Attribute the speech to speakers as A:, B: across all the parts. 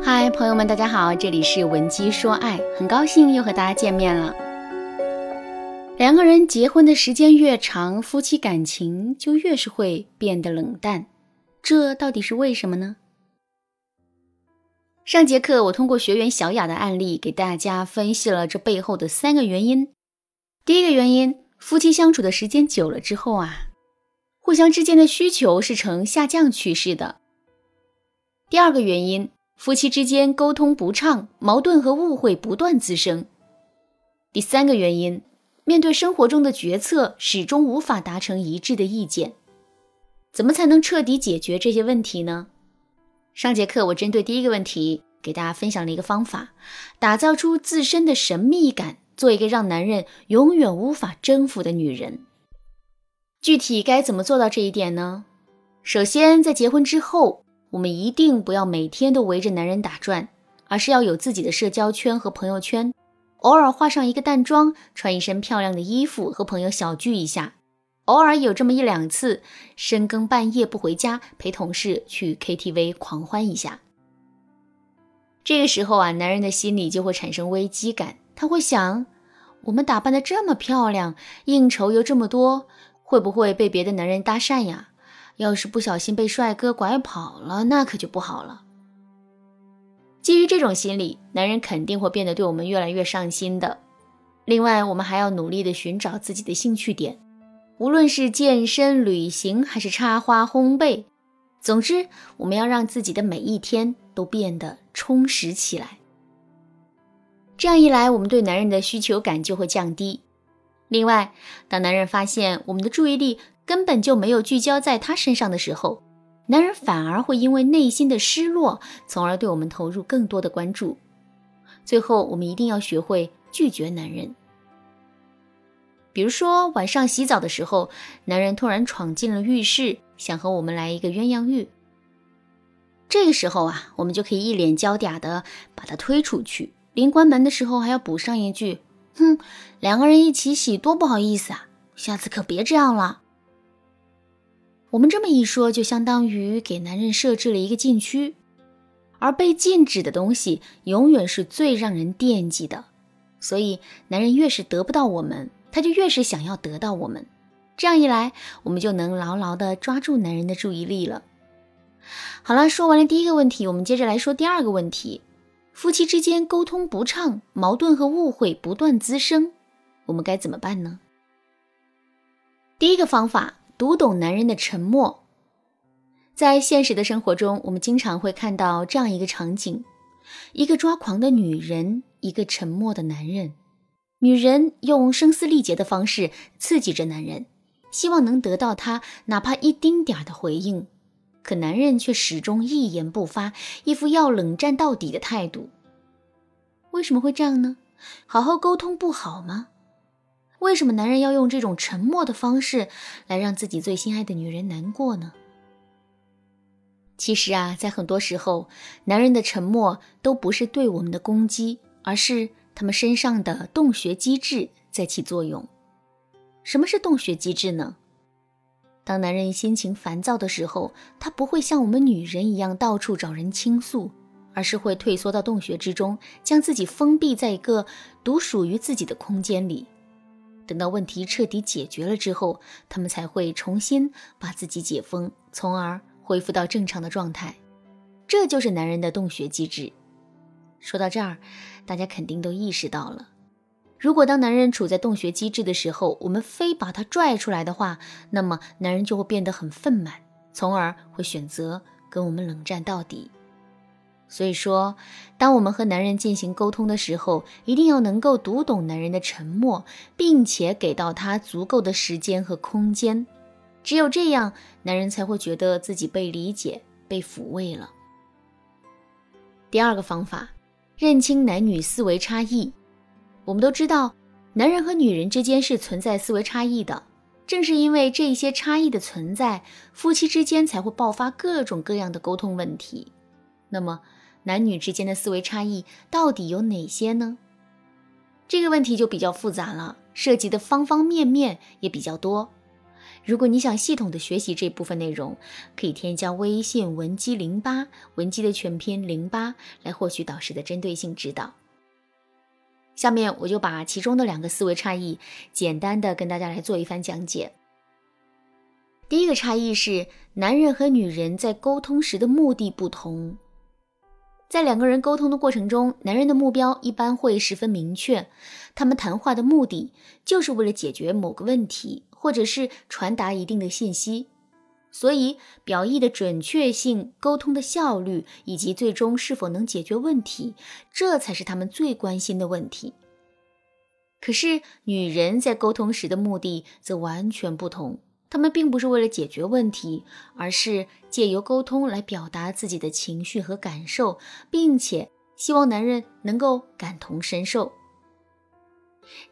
A: 嗨，朋友们，大家好，这里是文姬说爱，很高兴又和大家见面了。两个人结婚的时间越长，夫妻感情就越是会变得冷淡，这到底是为什么呢？上节课我通过学员小雅的案例，给大家分析了这背后的三个原因。第一个原因，夫妻相处的时间久了之后啊，互相之间的需求是呈下降趋势的。第二个原因。夫妻之间沟通不畅，矛盾和误会不断滋生。第三个原因，面对生活中的决策，始终无法达成一致的意见。怎么才能彻底解决这些问题呢？上节课我针对第一个问题，给大家分享了一个方法，打造出自身的神秘感，做一个让男人永远无法征服的女人。具体该怎么做到这一点呢？首先，在结婚之后。我们一定不要每天都围着男人打转，而是要有自己的社交圈和朋友圈，偶尔化上一个淡妆，穿一身漂亮的衣服，和朋友小聚一下，偶尔有这么一两次深更半夜不回家，陪同事去 KTV 狂欢一下。这个时候啊，男人的心里就会产生危机感，他会想：我们打扮的这么漂亮，应酬又这么多，会不会被别的男人搭讪呀？要是不小心被帅哥拐跑了，那可就不好了。基于这种心理，男人肯定会变得对我们越来越上心的。另外，我们还要努力的寻找自己的兴趣点，无论是健身、旅行，还是插花、烘焙，总之，我们要让自己的每一天都变得充实起来。这样一来，我们对男人的需求感就会降低。另外，当男人发现我们的注意力，根本就没有聚焦在他身上的时候，男人反而会因为内心的失落，从而对我们投入更多的关注。最后，我们一定要学会拒绝男人。比如说，晚上洗澡的时候，男人突然闯进了浴室，想和我们来一个鸳鸯浴。这个时候啊，我们就可以一脸娇嗲的把他推出去，临关门的时候还要补上一句：“哼，两个人一起洗多不好意思啊，下次可别这样了。”我们这么一说，就相当于给男人设置了一个禁区，而被禁止的东西永远是最让人惦记的。所以，男人越是得不到我们，他就越是想要得到我们。这样一来，我们就能牢牢地抓住男人的注意力了。好了，说完了第一个问题，我们接着来说第二个问题：夫妻之间沟通不畅，矛盾和误会不断滋生，我们该怎么办呢？第一个方法。读懂男人的沉默，在现实的生活中，我们经常会看到这样一个场景：一个抓狂的女人，一个沉默的男人。女人用声嘶力竭的方式刺激着男人，希望能得到他哪怕一丁点儿的回应，可男人却始终一言不发，一副要冷战到底的态度。为什么会这样呢？好好沟通不好吗？为什么男人要用这种沉默的方式来让自己最心爱的女人难过呢？其实啊，在很多时候，男人的沉默都不是对我们的攻击，而是他们身上的洞穴机制在起作用。什么是洞穴机制呢？当男人心情烦躁的时候，他不会像我们女人一样到处找人倾诉，而是会退缩到洞穴之中，将自己封闭在一个独属于自己的空间里。等到问题彻底解决了之后，他们才会重新把自己解封，从而恢复到正常的状态。这就是男人的洞穴机制。说到这儿，大家肯定都意识到了：如果当男人处在洞穴机制的时候，我们非把他拽出来的话，那么男人就会变得很愤满，从而会选择跟我们冷战到底。所以说，当我们和男人进行沟通的时候，一定要能够读懂男人的沉默，并且给到他足够的时间和空间。只有这样，男人才会觉得自己被理解、被抚慰了。第二个方法，认清男女思维差异。我们都知道，男人和女人之间是存在思维差异的。正是因为这些差异的存在，夫妻之间才会爆发各种各样的沟通问题。那么，男女之间的思维差异到底有哪些呢？这个问题就比较复杂了，涉及的方方面面也比较多。如果你想系统的学习这部分内容，可以添加微信文姬零八，文姬的全拼零八，来获取导师的针对性指导。下面我就把其中的两个思维差异，简单的跟大家来做一番讲解。第一个差异是，男人和女人在沟通时的目的不同。在两个人沟通的过程中，男人的目标一般会十分明确，他们谈话的目的就是为了解决某个问题。或者是传达一定的信息，所以表意的准确性、沟通的效率以及最终是否能解决问题，这才是他们最关心的问题。可是女人在沟通时的目的则完全不同，他们并不是为了解决问题，而是借由沟通来表达自己的情绪和感受，并且希望男人能够感同身受。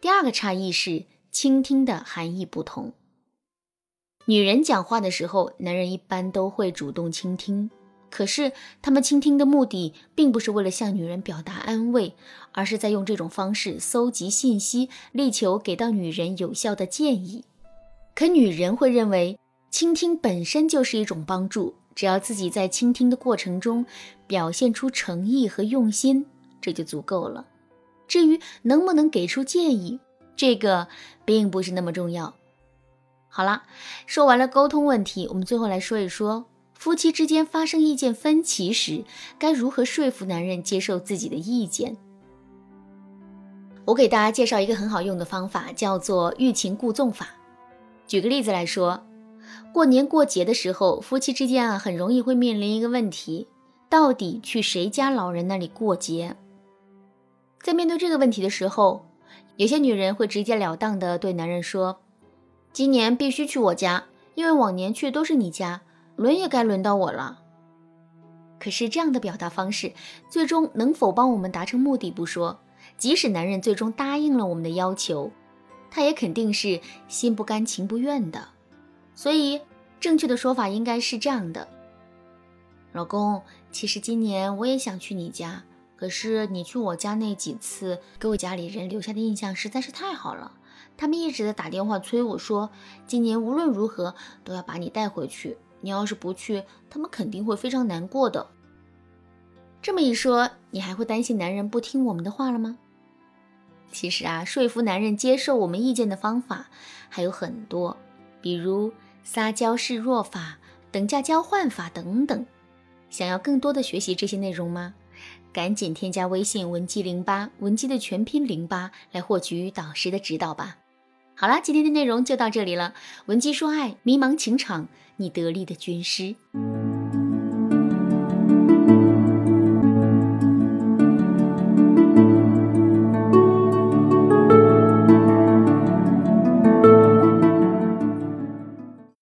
A: 第二个差异是。倾听的含义不同。女人讲话的时候，男人一般都会主动倾听，可是他们倾听的目的并不是为了向女人表达安慰，而是在用这种方式搜集信息，力求给到女人有效的建议。可女人会认为，倾听本身就是一种帮助，只要自己在倾听的过程中表现出诚意和用心，这就足够了。至于能不能给出建议，这个并不是那么重要。好了，说完了沟通问题，我们最后来说一说夫妻之间发生意见分歧时，该如何说服男人接受自己的意见。我给大家介绍一个很好用的方法，叫做欲擒故纵法。举个例子来说，过年过节的时候，夫妻之间啊，很容易会面临一个问题：到底去谁家老人那里过节？在面对这个问题的时候，有些女人会直截了当的对男人说：“今年必须去我家，因为往年去都是你家，轮也该轮到我了。”可是这样的表达方式，最终能否帮我们达成目的不说，即使男人最终答应了我们的要求，他也肯定是心不甘情不愿的。所以，正确的说法应该是这样的：“老公，其实今年我也想去你家。”可是你去我家那几次，给我家里人留下的印象实在是太好了。他们一直在打电话催我说，今年无论如何都要把你带回去。你要是不去，他们肯定会非常难过的。这么一说，你还会担心男人不听我们的话了吗？其实啊，说服男人接受我们意见的方法还有很多，比如撒娇示弱法、等价交换法等等。想要更多的学习这些内容吗？赶紧添加微信文姬零八，文姬的全拼零八，来获取导师的指导吧。好啦，今天的内容就到这里了。文姬说爱，迷茫情场，你得力的军师。